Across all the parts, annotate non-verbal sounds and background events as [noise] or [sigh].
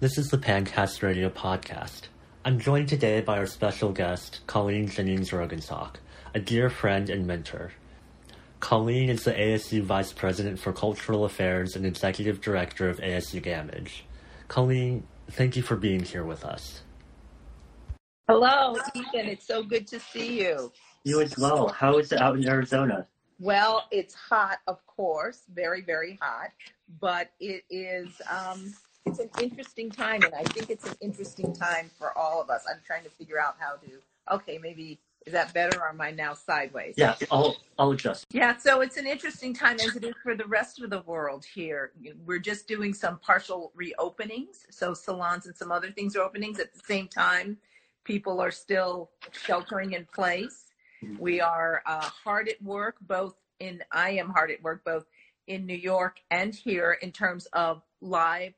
This is the Pancast Radio podcast. I'm joined today by our special guest, Colleen Jennings Roggensack, a dear friend and mentor. Colleen is the ASU Vice President for Cultural Affairs and Executive Director of ASU Gammage. Colleen, thank you for being here with us. Hello, Ethan. It's so good to see you. You as well. How is it out in Arizona? Well, it's hot, of course, very, very hot, but it is um, it's an interesting time, and I think it's an interesting time for all of us. I'm trying to figure out how to. Okay, maybe is that better, or am I now sideways? Yeah, I'll I'll adjust. Yeah, so it's an interesting time as it is for the rest of the world here. We're just doing some partial reopenings, so salons and some other things are openings at the same time. People are still sheltering in place we are uh, hard at work, both in, I am hard at work, both in New York and here in terms of live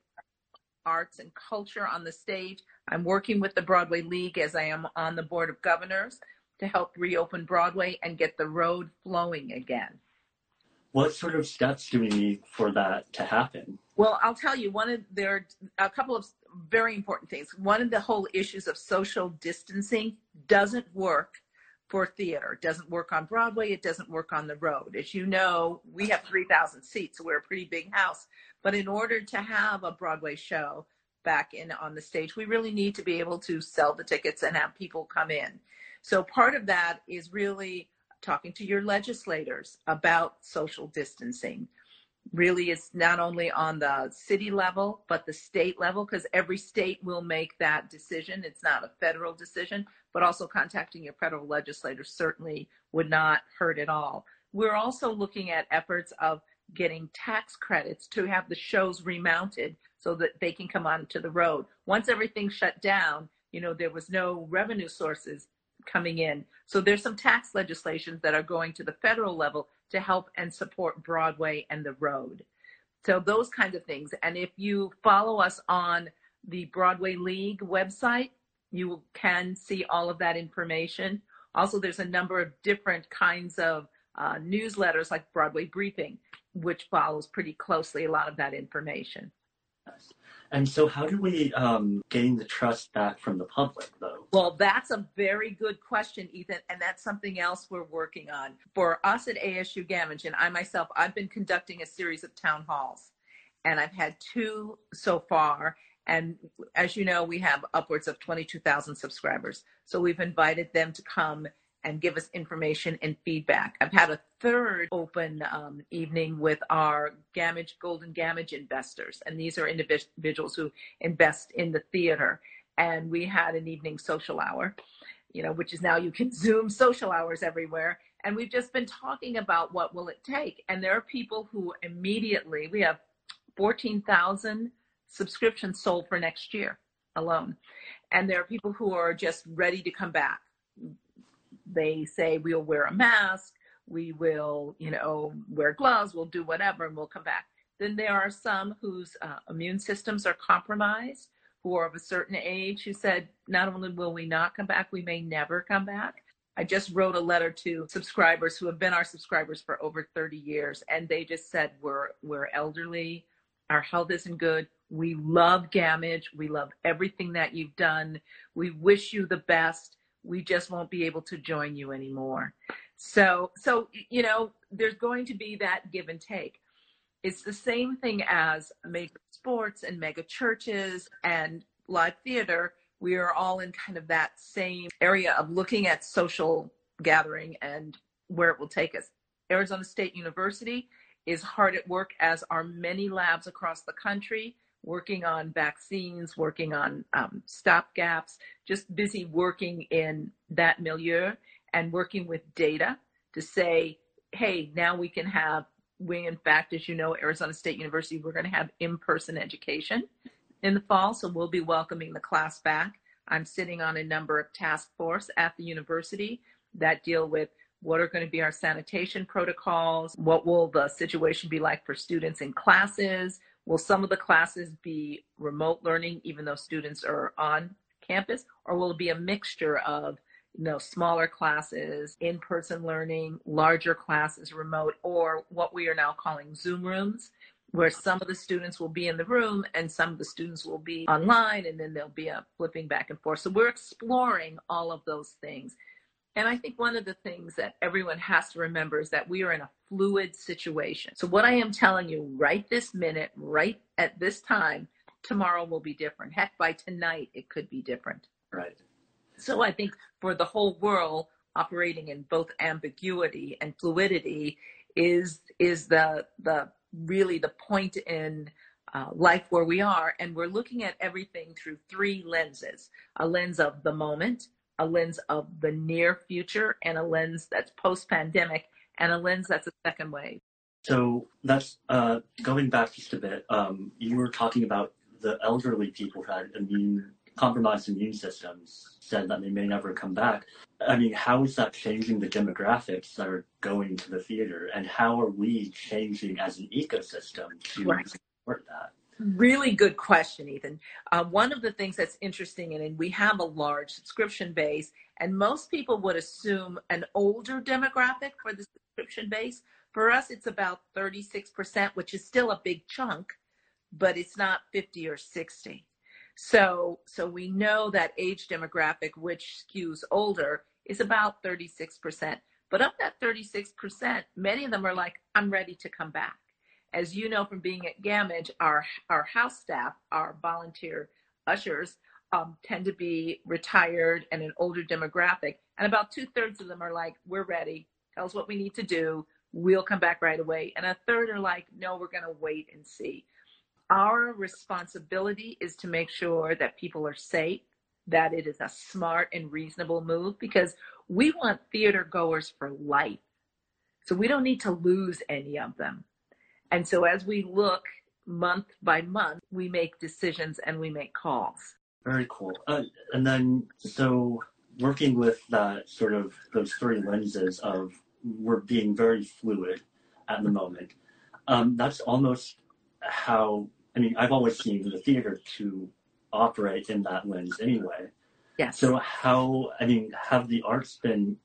arts and culture on the stage. I'm working with the Broadway League as I am on the Board of Governors to help reopen Broadway and get the road flowing again. What sort of steps do we need for that to happen? Well, I'll tell you, one of there are a couple of very important things. One of the whole issues of social distancing doesn't work for theater. It doesn't work on Broadway. It doesn't work on the road. As you know, we have 3,000 seats, so we're a pretty big house. But in order to have a Broadway show back in on the stage, we really need to be able to sell the tickets and have people come in. So part of that is really talking to your legislators about social distancing. Really, it's not only on the city level, but the state level, because every state will make that decision. It's not a federal decision but also contacting your federal legislator certainly would not hurt at all. We're also looking at efforts of getting tax credits to have the shows remounted so that they can come onto the road. Once everything shut down, you know, there was no revenue sources coming in. So there's some tax legislations that are going to the federal level to help and support Broadway and the road. So those kinds of things. And if you follow us on the Broadway League website, you can see all of that information. Also, there's a number of different kinds of uh, newsletters like Broadway Briefing, which follows pretty closely a lot of that information. And so, how do we um, gain the trust back from the public, though? Well, that's a very good question, Ethan, and that's something else we're working on. For us at ASU Gammage, and I myself, I've been conducting a series of town halls, and I've had two so far, and as you know, we have upwards of 22,000 subscribers. So we've invited them to come and give us information and feedback. I've had a third open um, evening with our Gammage, Golden Gammage investors. And these are individuals who invest in the theater. And we had an evening social hour, you know, which is now you can [laughs] Zoom social hours everywhere. And we've just been talking about what will it take. And there are people who immediately, we have 14,000 subscriptions sold for next year alone. And there are people who are just ready to come back. They say, we'll wear a mask, we will, you know, wear gloves, we'll do whatever, and we'll come back. Then there are some whose uh, immune systems are compromised, who are of a certain age, who said, not only will we not come back, we may never come back. I just wrote a letter to subscribers who have been our subscribers for over 30 years, and they just said, we're, we're elderly, our health isn't good, we love Gammage. We love everything that you've done. We wish you the best. We just won't be able to join you anymore. So, so, you know, there's going to be that give and take. It's the same thing as mega sports and mega churches and live theater. We are all in kind of that same area of looking at social gathering and where it will take us. Arizona State University is hard at work, as are many labs across the country working on vaccines, working on um, stopgaps, just busy working in that milieu and working with data to say, hey, now we can have, we in fact, as you know, Arizona State University, we're going to have in-person education in the fall, so we'll be welcoming the class back. I'm sitting on a number of task force at the university that deal with what are going to be our sanitation protocols, what will the situation be like for students in classes, Will some of the classes be remote learning, even though students are on campus, or will it be a mixture of you know, smaller classes, in-person learning, larger classes, remote, or what we are now calling Zoom rooms, where some of the students will be in the room and some of the students will be online and then there'll be a flipping back and forth. So we're exploring all of those things. And I think one of the things that everyone has to remember is that we are in a fluid situation. So what I am telling you right this minute, right at this time, tomorrow will be different. Heck, by tonight, it could be different. Right. So I think for the whole world operating in both ambiguity and fluidity is is the the really the point in uh, life where we are and we're looking at everything through three lenses a lens of the moment a lens of the near future and a lens that's post pandemic and a lens that's a second wave so that's uh, going back just a bit um, you were talking about the elderly people who had immune compromised immune systems said that they may never come back. I mean, how is that changing the demographics that are going to the theater, and how are we changing as an ecosystem to right. support that? Really good question, Ethan. Uh, one of the things that's interesting, and we have a large subscription base, and most people would assume an older demographic for the subscription base. For us, it's about 36%, which is still a big chunk, but it's not 50 or 60. So, so we know that age demographic, which skews older, is about 36%. But of that 36%, many of them are like, I'm ready to come back. As you know from being at Gammage, our, our house staff, our volunteer ushers, um, tend to be retired and an older demographic. And about two thirds of them are like, we're ready. Tell us what we need to do. We'll come back right away. And a third are like, no, we're going to wait and see our responsibility is to make sure that people are safe, that it is a smart and reasonable move because we want theater goers for life. So we don't need to lose any of them. And so as we look month by month, we make decisions and we make calls. Very cool. Uh, and then, so working with that sort of those three lenses of we're being very fluid at the moment, um, that's almost how I mean, I've always seen the theater to operate in that lens anyway. Yes. So how, I mean, have the arts been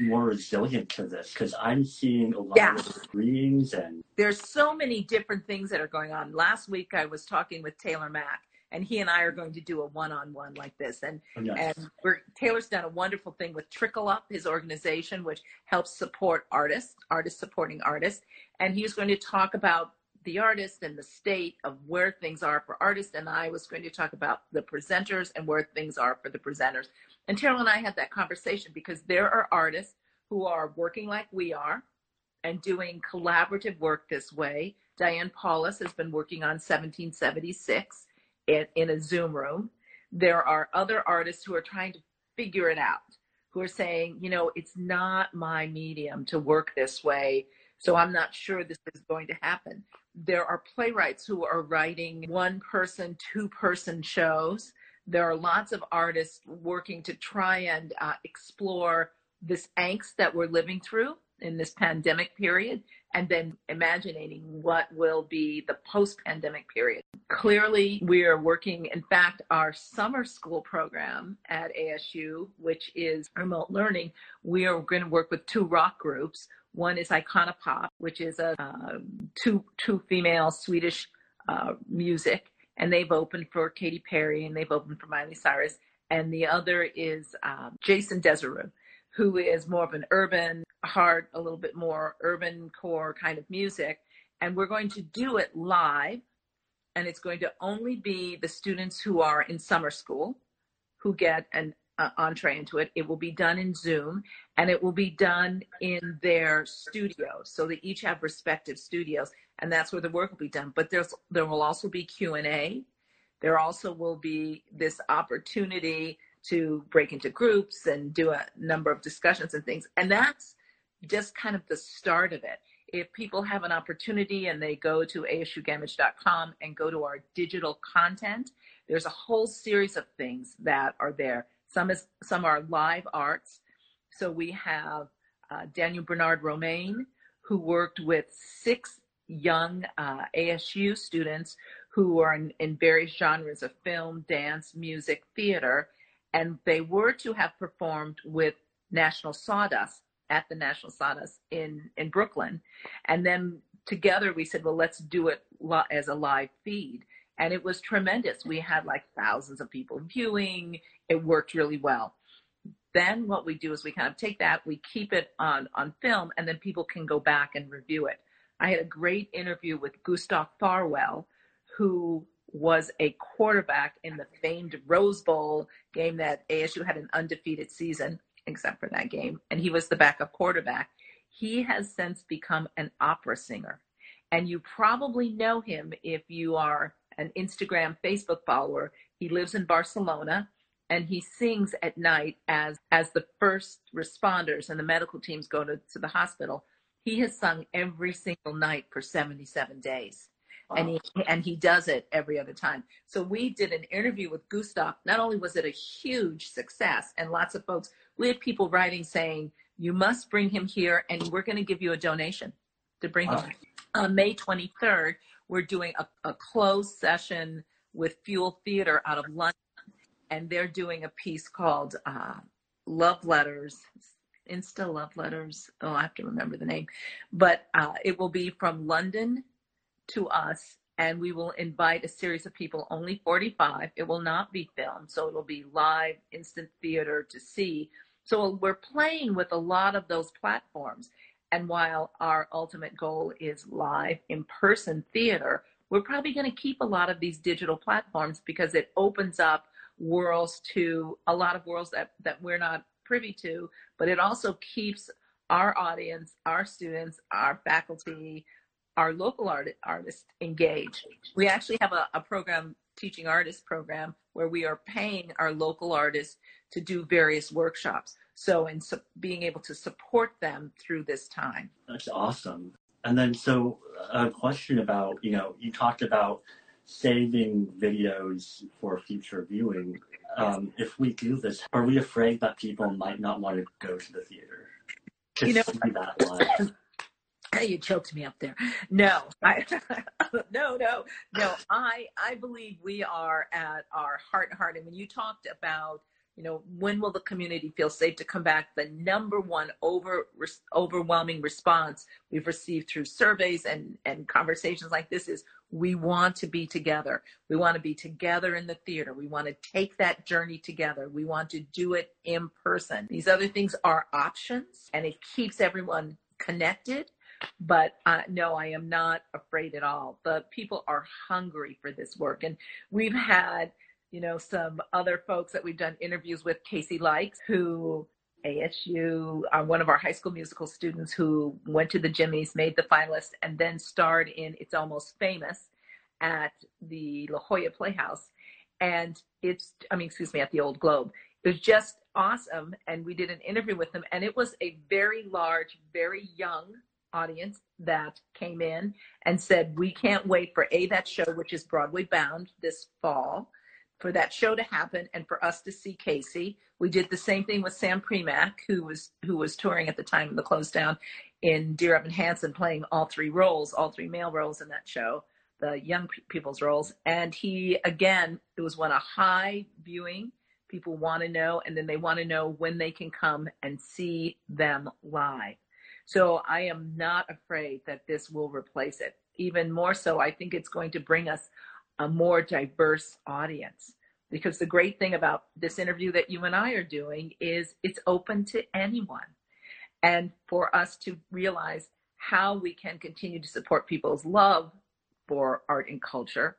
more resilient to this? Because I'm seeing a lot yeah. of screenings and there's so many different things that are going on. Last week I was talking with Taylor Mac and he and I are going to do a one-on-one like this. And oh, yes. and we're, Taylor's done a wonderful thing with Trickle Up, his organization, which helps support artists, artists supporting artists. And he was going to talk about the artist and the state of where things are for artists. And I was going to talk about the presenters and where things are for the presenters. And Terrell and I had that conversation because there are artists who are working like we are and doing collaborative work this way. Diane Paulus has been working on 1776 in, in a Zoom room. There are other artists who are trying to figure it out, who are saying, you know, it's not my medium to work this way. So I'm not sure this is going to happen there are playwrights who are writing one person, two person shows. There are lots of artists working to try and uh, explore this angst that we're living through in this pandemic period and then imagining what will be the post pandemic period. Clearly, we are working, in fact, our summer school program at ASU, which is remote learning, we are going to work with two rock groups one is Icona Pop, which is a uh, two two female Swedish uh, music, and they've opened for Katy Perry and they've opened for Miley Cyrus. And the other is um, Jason Derulo, who is more of an urban, hard, a little bit more urban core kind of music. And we're going to do it live, and it's going to only be the students who are in summer school who get an uh, entree into it. It will be done in Zoom and it will be done in their studios. So they each have respective studios and that's where the work will be done. But there's, there will also be Q&A. There also will be this opportunity to break into groups and do a number of discussions and things. And that's just kind of the start of it. If people have an opportunity and they go to asugammage.com and go to our digital content, there's a whole series of things that are there. Some is some are live arts. So we have uh, Daniel Bernard Roumain, who worked with six young uh, ASU students who are in, in various genres of film, dance, music, theater, and they were to have performed with National Sawdust at the National Sawdust in, in Brooklyn. And then together we said, well, let's do it as a live feed. And it was tremendous. We had like thousands of people viewing. It worked really well. Then what we do is we kind of take that, we keep it on, on film, and then people can go back and review it. I had a great interview with Gustav Farwell, who was a quarterback in the famed Rose Bowl game that ASU had an undefeated season, except for that game. And he was the backup quarterback. He has since become an opera singer. And you probably know him if you are an Instagram, Facebook follower. He lives in Barcelona and he sings at night as as the first responders and the medical teams go to, to the hospital. He has sung every single night for 77 days and he and he does it every other time. So we did an interview with Gustav. Not only was it a huge success, and lots of folks, we had people writing saying, "You must bring him here, and we're going to give you a donation to bring wow. him." On May 23rd, we're doing a, a closed session with Fuel Theater out of London, and they're doing a piece called uh, "Love Letters." Insta love letters. Oh, I have to remember the name, but uh, it will be from London to us and we will invite a series of people, only 45. It will not be filmed, so it'll be live, instant theater to see. So we're playing with a lot of those platforms. And while our ultimate goal is live, in person theater, we're probably going to keep a lot of these digital platforms because it opens up worlds to a lot of worlds that, that we're not privy to, but it also keeps our audience, our students, our faculty, our local art, artists engaged. We actually have a, a program, teaching artist program, where we are paying our local artists to do various workshops. So, in su- being able to support them through this time. That's awesome. And then, so a question about, you know, you talked about saving videos for future viewing. Um, if we do this, are we afraid that people might not want to go to the theater to you know, see that live? You choked me up there. No, [laughs] I, no, no, no. I, I believe we are at our heart and heart. And when you talked about, you know, when will the community feel safe to come back? The number one over, overwhelming response we've received through surveys and, and conversations like this is we want to be together. We want to be together in the theater. We want to take that journey together. We want to do it in person. These other things are options and it keeps everyone connected but uh, no, I am not afraid at all. The people are hungry for this work. And we've had, you know, some other folks that we've done interviews with, Casey Likes, who ASU, uh, one of our high school musical students who went to the Jimmys, made the finalist, and then starred in It's Almost Famous at the La Jolla Playhouse. And it's, I mean, excuse me, at the Old Globe. It was just awesome. And we did an interview with them, and it was a very large, very young audience that came in and said, we can't wait for A, that show, which is Broadway bound this fall, for that show to happen and for us to see Casey. We did the same thing with Sam Primack, who was, who was touring at the time of the close down in Dear Evan Hansen, playing all three roles, all three male roles in that show, the young people's roles. And he, again, it was one a high viewing. People want to know, and then they want to know when they can come and see them live. So I am not afraid that this will replace it. Even more so, I think it's going to bring us a more diverse audience. Because the great thing about this interview that you and I are doing is it's open to anyone. And for us to realize how we can continue to support people's love for art and culture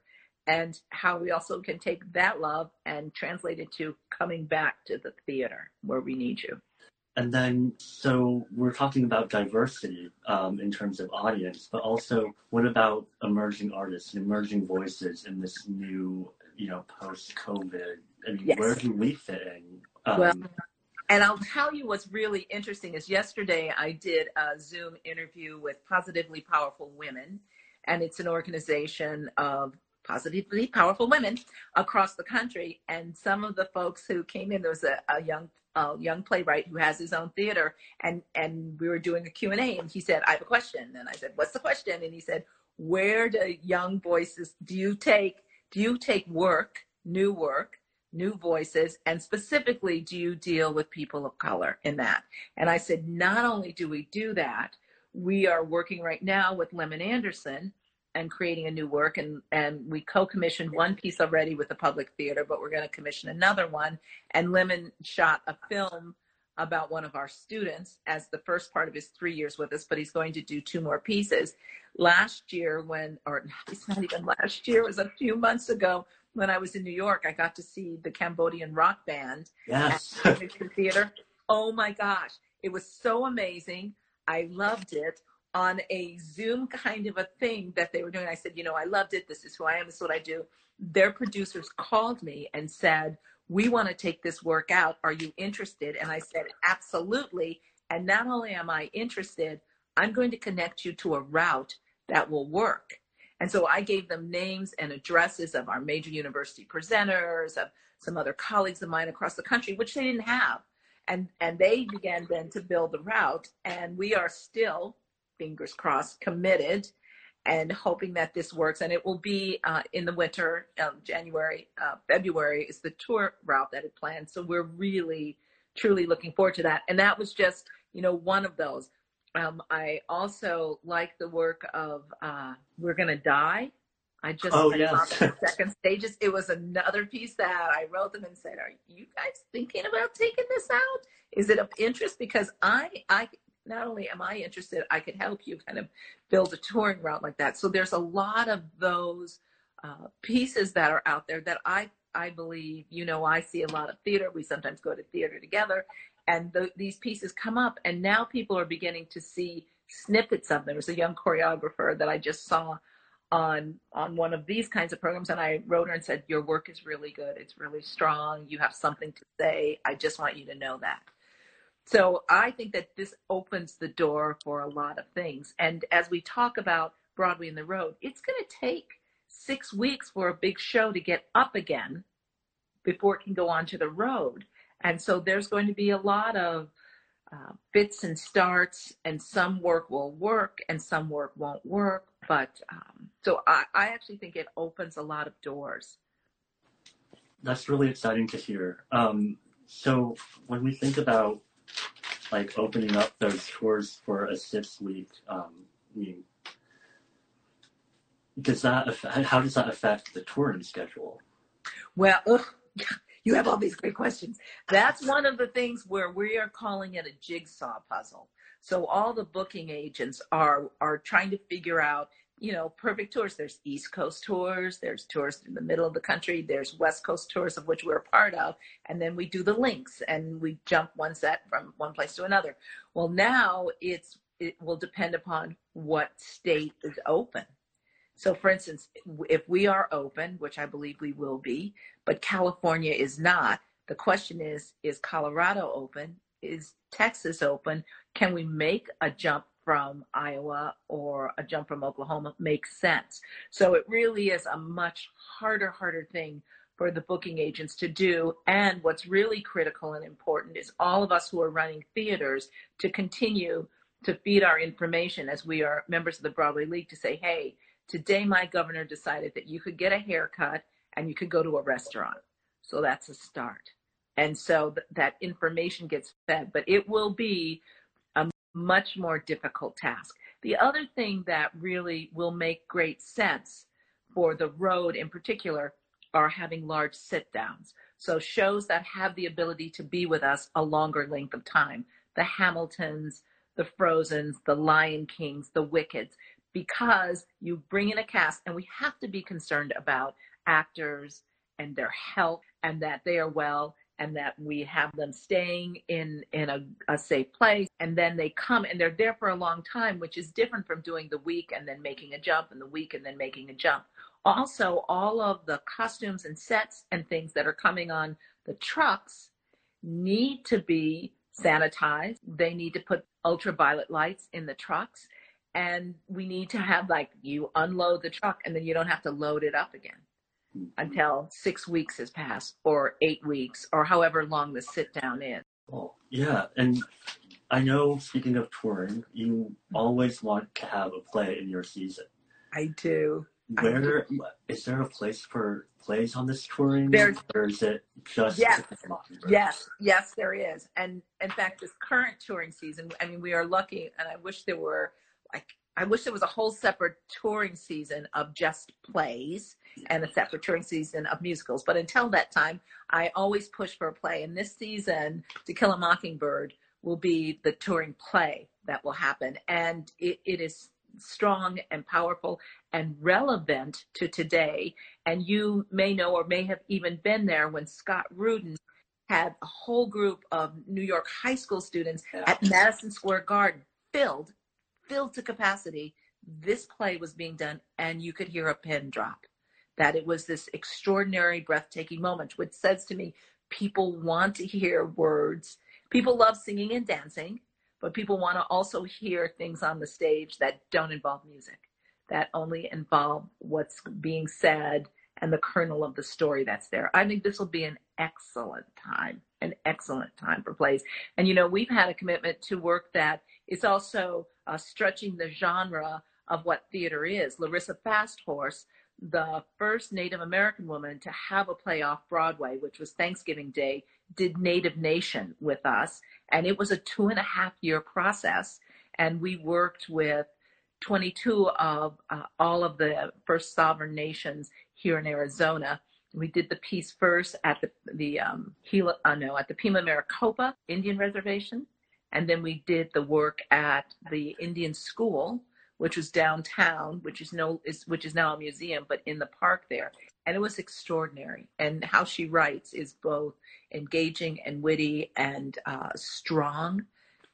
and how we also can take that love and translate it to coming back to the theater where we need you. And then, so we're talking about diversity um, in terms of audience, but also what about emerging artists and emerging voices in this new, you know, post-COVID? I mean, yes. where do we fit in? Um, well, and I'll tell you what's really interesting is yesterday I did a Zoom interview with Positively Powerful Women, and it's an organization of positively powerful women across the country. And some of the folks who came in, there was a, a young a young playwright who has his own theater and and we were doing a q&a and he said i have a question. And i said what's the question? And he said where do young voices do you take do you take work new work new voices and specifically do you deal with people of color in that? And i said not only do we do that we are working right now with Lemon Anderson and creating a new work and and we co-commissioned one piece already with the public theater but we're going to commission another one. And lemon shot a film about one of our students as the first part of his three years with us but he's going to do two more pieces. Last year when or [laughs] it's not even last year it was a few months ago when i was in new york i got to see the cambodian rock band yes. at the theater. Oh my gosh it was so amazing. I loved it on a Zoom kind of a thing that they were doing. I said, you know, I loved it. This is who I am. This is what I do. Their producers called me and said, we want to take this work out. Are you interested? And I said, absolutely. And not only am I interested, I'm going to connect you to a route that will work. And so I gave them names and addresses of our major university presenters, of some other colleagues of mine across the country, which they didn't have. And, and they began then to build the route. And we are still fingers crossed, committed and hoping that this works. And it will be uh, in the winter, um, January, uh, February is the tour route that it planned. So we're really, truly looking forward to that. And that was just, you know, one of those. Um, I also like the work of uh, We're Gonna Die. I just oh, yes. second stages. It was another piece that I wrote them and said, "Are you guys thinking about taking this out? Is it of interest? Because I I not only am I interested, I could help you kind of build a touring route like that. So there's a lot of those uh, pieces that are out there that I I believe, you know, I see a lot of theater. We sometimes go to theater together, and the, these pieces come up, and now people are beginning to see snippets of them. There was a young choreographer that I just saw on on one of these kinds of programs, and I wrote her and said, "Your work is really good. It's really strong. You have something to say. I just want you to know that." So I think that this opens the door for a lot of things. And as we talk about Broadway and the Road, it's going to take six weeks for a big show to get up again before it can go on to the road. And so there's going to be a lot of uh, fits and starts, and some work will work and some work won't work. But um, so I, I actually think it opens a lot of doors. That's really exciting to hear. Um, so when we think about like opening up those tours for a six week um, mean, does that affect, how does that affect the touring schedule? Well, ugh, you have all these great questions. That's one of the things where we are calling it a jigsaw puzzle. So all the booking agents are are trying to figure out you know, perfect tours. There's East Coast tours, there's tours in the middle of the country, there's West Coast tours of which we're a part of, and then we do the links and we jump one set from one place to another. Well, now it's it will depend upon what state is open. So, for instance, if we are open, which I believe we will be, but California is not, the question is: Is Colorado open? Is Texas open? Can we make a jump from Iowa or a jump from Oklahoma makes sense. So it really is a much harder, harder thing for the booking agents to do. And what's really critical and important is all of us who are running theaters to continue to feed our information as we are members of the Broadway League to say, hey, today my governor decided that you could get a haircut and you could go to a restaurant. So that's a start. And so th- that information gets fed, but it will be much more difficult task. The other thing that really will make great sense for the road in particular are having large sit downs. So shows that have the ability to be with us a longer length of time. The Hamiltons, the Frozens, the Lion Kings, the Wickeds, because you bring in a cast and we have to be concerned about actors and their health and that they are well and that we have them staying in in a, a, safe place. And then they come and they're there for a long time which is different from doing the week and then making a jump and the week and then making a jump. Also all of the costumes and sets and things that are coming on the trucks need to be sanitized. They need to put ultraviolet lights in the trucks. And we need to have like you unload the truck and then you don't have to load it up again until six weeks has passed or eight weeks or however long the sit down is. Well, yeah. And I know, speaking of touring, you mm-hmm. always want to have a play in your season. I do. Where is there a place for plays on this touring? There's, or is it just yes, yes, yes, there is. And in fact, this current touring season, I mean, we are lucky, and I wish there were I, I wish there was a whole separate touring season of just plays and a separate touring season of musicals. But until that time, I always push for a play. And this season, To Kill a Mockingbird will be the touring play that will happen. And it, it is strong and powerful and relevant to today. And you may know or may have even been there when Scott Rudin had a whole group of New York high school students at Madison Square Garden filled, filled to capacity. This play was being done, and you could hear a pin drop. That it was this extraordinary, breathtaking moment, which says to me, people want to hear words. People love singing and dancing but people want to also hear things on the stage that don't involve music, that only involve what's being said and the kernel of the story that's there. I think this will be an excellent time, an excellent time for plays. And you know, we've had a commitment to work that is also uh, stretching the genre of what theater is. Larissa Fasthorse, the first Native American woman to have a play off Broadway, which was Thanksgiving Day, did Native Nation with us. And it was a two and a half year process. And we worked with 22 of uh, all of the first sovereign nations here in Arizona. We did the piece first at the the um, Gila, uh, no, at the Pima Maricopa Indian Reservation, and then we did the work at the Indian School, which was downtown, which is no is which is now a museum, but in the park there and it was extraordinary. And how she writes is both engaging and witty and uh, strong,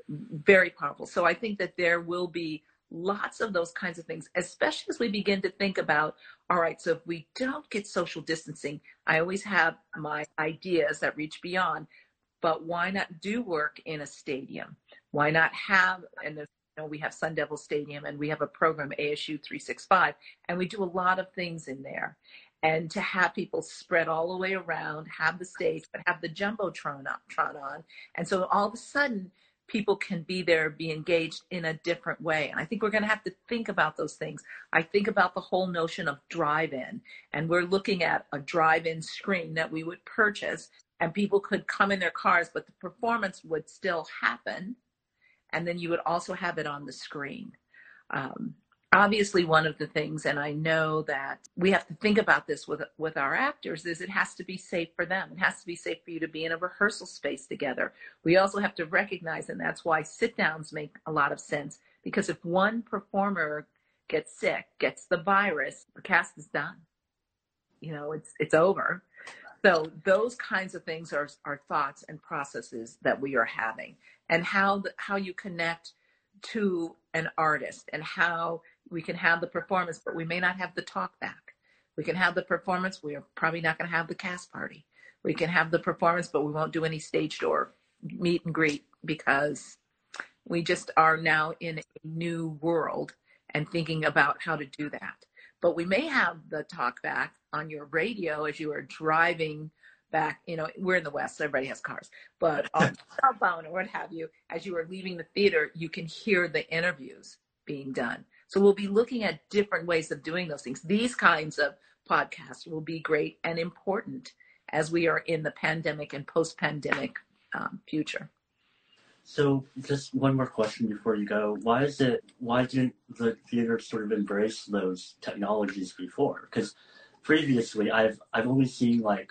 very powerful. So I think that there will be lots of those kinds of things, especially as we begin to think about all right, so if we don't get social distancing, I always have my ideas that reach beyond, but why not do work in a stadium? Why not have, and you know, we have Sun Devil Stadium and we have a program, ASU 365, and we do a lot of things in there and to have people spread all the way around, have the stage, but have the jumbotron on. And so all of a sudden, people can be there, be engaged in a different way. And I think we're going to have to think about those things. I think about the whole notion of drive in, and we're looking at a drive in screen that we would purchase, and people could come in their cars, but the performance would still happen. And then you would also have it on the screen. Um, obviously one of the things and i know that we have to think about this with with our actors is it has to be safe for them it has to be safe for you to be in a rehearsal space together we also have to recognize and that's why sit downs make a lot of sense because if one performer gets sick gets the virus the cast is done you know it's it's over so those kinds of things are are thoughts and processes that we are having and how the, how you connect to an artist and how we can have the performance, but we may not have the talk back. We can have the performance. We are probably not going to have the cast party. We can have the performance, but we won't do any stage door meet and greet because we just are now in a new world and thinking about how to do that. But we may have the talk back on your radio as you are driving back. You know, we're in the West, so everybody has cars, but on [laughs] cell phone or what have you, as you are leaving the theater, you can hear the interviews being done. So we'll be looking at different ways of doing those things. These kinds of podcasts will be great and important as we are in the pandemic and post pandemic um, future. So, just one more question before you go. Why is it? Why didn't the theater sort of embrace those technologies before? Because previously, I've I've only seen like,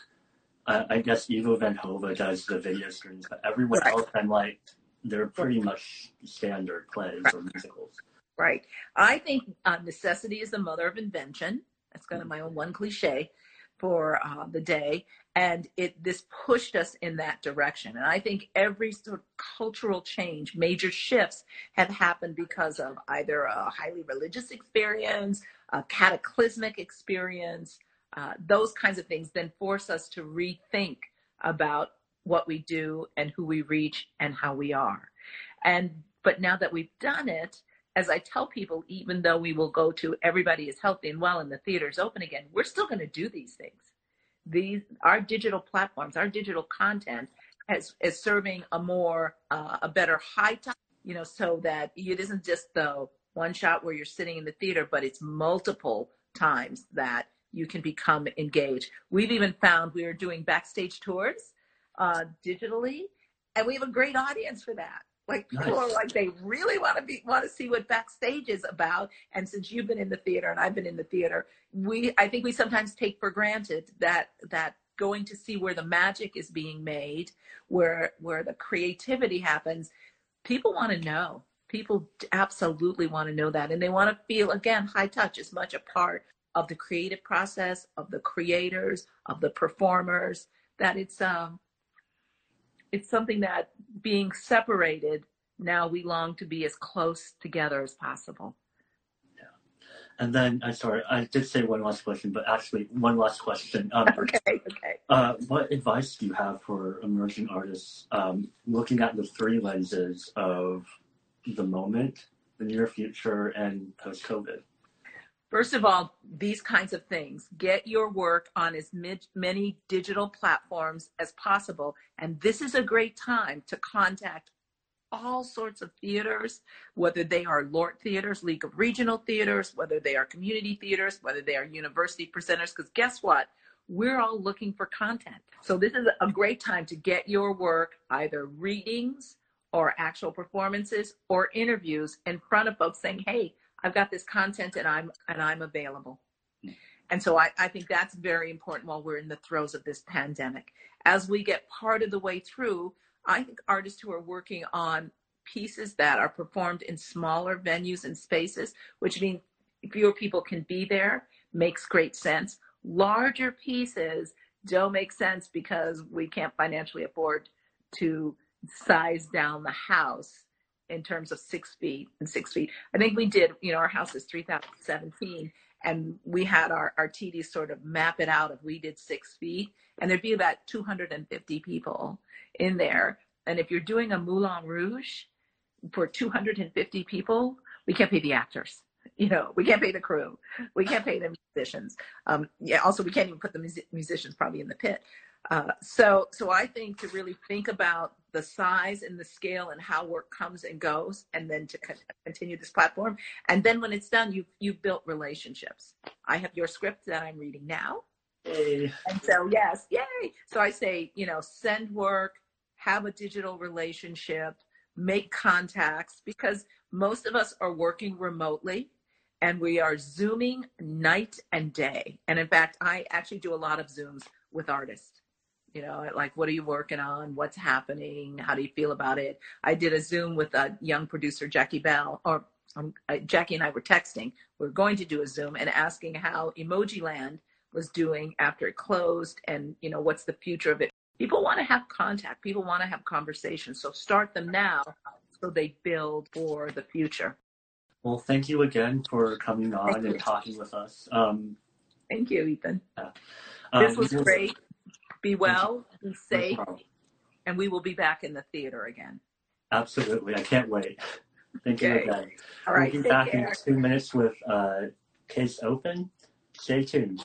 uh, I guess Ivo Van Hove does the video screens, but everyone right. else, I'm like, they're pretty much standard plays right. or musicals. Right. I think uh, necessity is the mother of invention. That's kind of my own one cliche for uh, the day. And it this pushed us in that direction. And I think every sort of cultural change, major shifts have happened because of either a highly religious experience, a cataclysmic experience, uh, those kinds of things then force us to rethink about what we do and who we reach and how we are. And but now that we've done it, as I tell people, even though we will go to everybody is healthy and well and the theater's open again, we're still going to do these things. These our digital platforms, our digital content is, is serving a more uh, a better high time, you know, so that it isn't just the one shot where you're sitting in the theater, but it's multiple times that you can become engaged. We've even found we are doing backstage tours uh, digitally, and we have a great audience for that Like people nice. are like they really want to be want to see what backstage is about. And since you've been in the theater and I've been in the theater, we I think we sometimes take for granted that that going to see where the magic is being made, where where the creativity happens. People want to know. People absolutely want to know that, and they want to feel again high touch as much a part of the creative process of the creators of the performers that it's um it's something that being separated, now we long to be as close together as possible. Yeah. And then, I'm sorry, I did say one last question, but actually, one last question. Um, [laughs] okay, okay. Uh, what advice do you have for emerging artists um, looking at the three lenses of the moment, the near future, and post COVID? First of all, these kinds of things. Get your work on as many digital platforms as possible. And this is a great time to contact all sorts of theaters, whether they are LORT theaters, League of Regional Theaters, whether they are community theaters, whether they are university presenters. Because guess what? We're all looking for content. So this is a great time to get your work, either readings or actual performances or interviews in front of folks saying, hey, I've got this content and I'm and I'm available. Mm. And so I, I think that's very important while we're in the throes of this pandemic. As we get part of the way through, I think artists who are working on pieces that are performed in smaller venues and spaces, which means fewer people can be there, makes great sense. Larger pieces don't make sense because we can't financially afford to size down the house in terms of six feet and six feet. I think we did, you know, our house is 3017 and we had our, our TD sort of map it out if we did six feet and there'd be about 250 people in there. And if you're doing a Moulin Rouge for 250 people, we can't pay the actors. [laughs] You know, we can't pay the crew. We can't pay the musicians. Um, yeah. Also, we can't even put the mus- musicians probably in the pit. Uh, so, so I think to really think about the size and the scale and how work comes and goes, and then to co- continue this platform, and then when it's done, you you've built relationships. I have your script that I'm reading now, Yay. and so yes, yay! So I say, you know, send work, have a digital relationship, make contacts, because most of us are working remotely and we are zooming night and day. And in fact, I actually do a lot of zooms with artists you know like what are you working on? What's happening? How do you feel about it? I did a zoom with a young producer jackie bell or um, jackie and i were texting. We are going to do a zoom and asking how emoji land was doing after it closed and you know what's the future of it. People want to have contact. People want to have conversations so start them now so they build for the future. Well thank you again for coming on and talking with us. Um, thank you ethan. yeah. um, this was great be well, be safe, and we will be back in the theater again. Absolutely. I can't wait. Thank okay. you again. All right. We'll be back care. in two minutes with uh, Case Open. Stay tuned.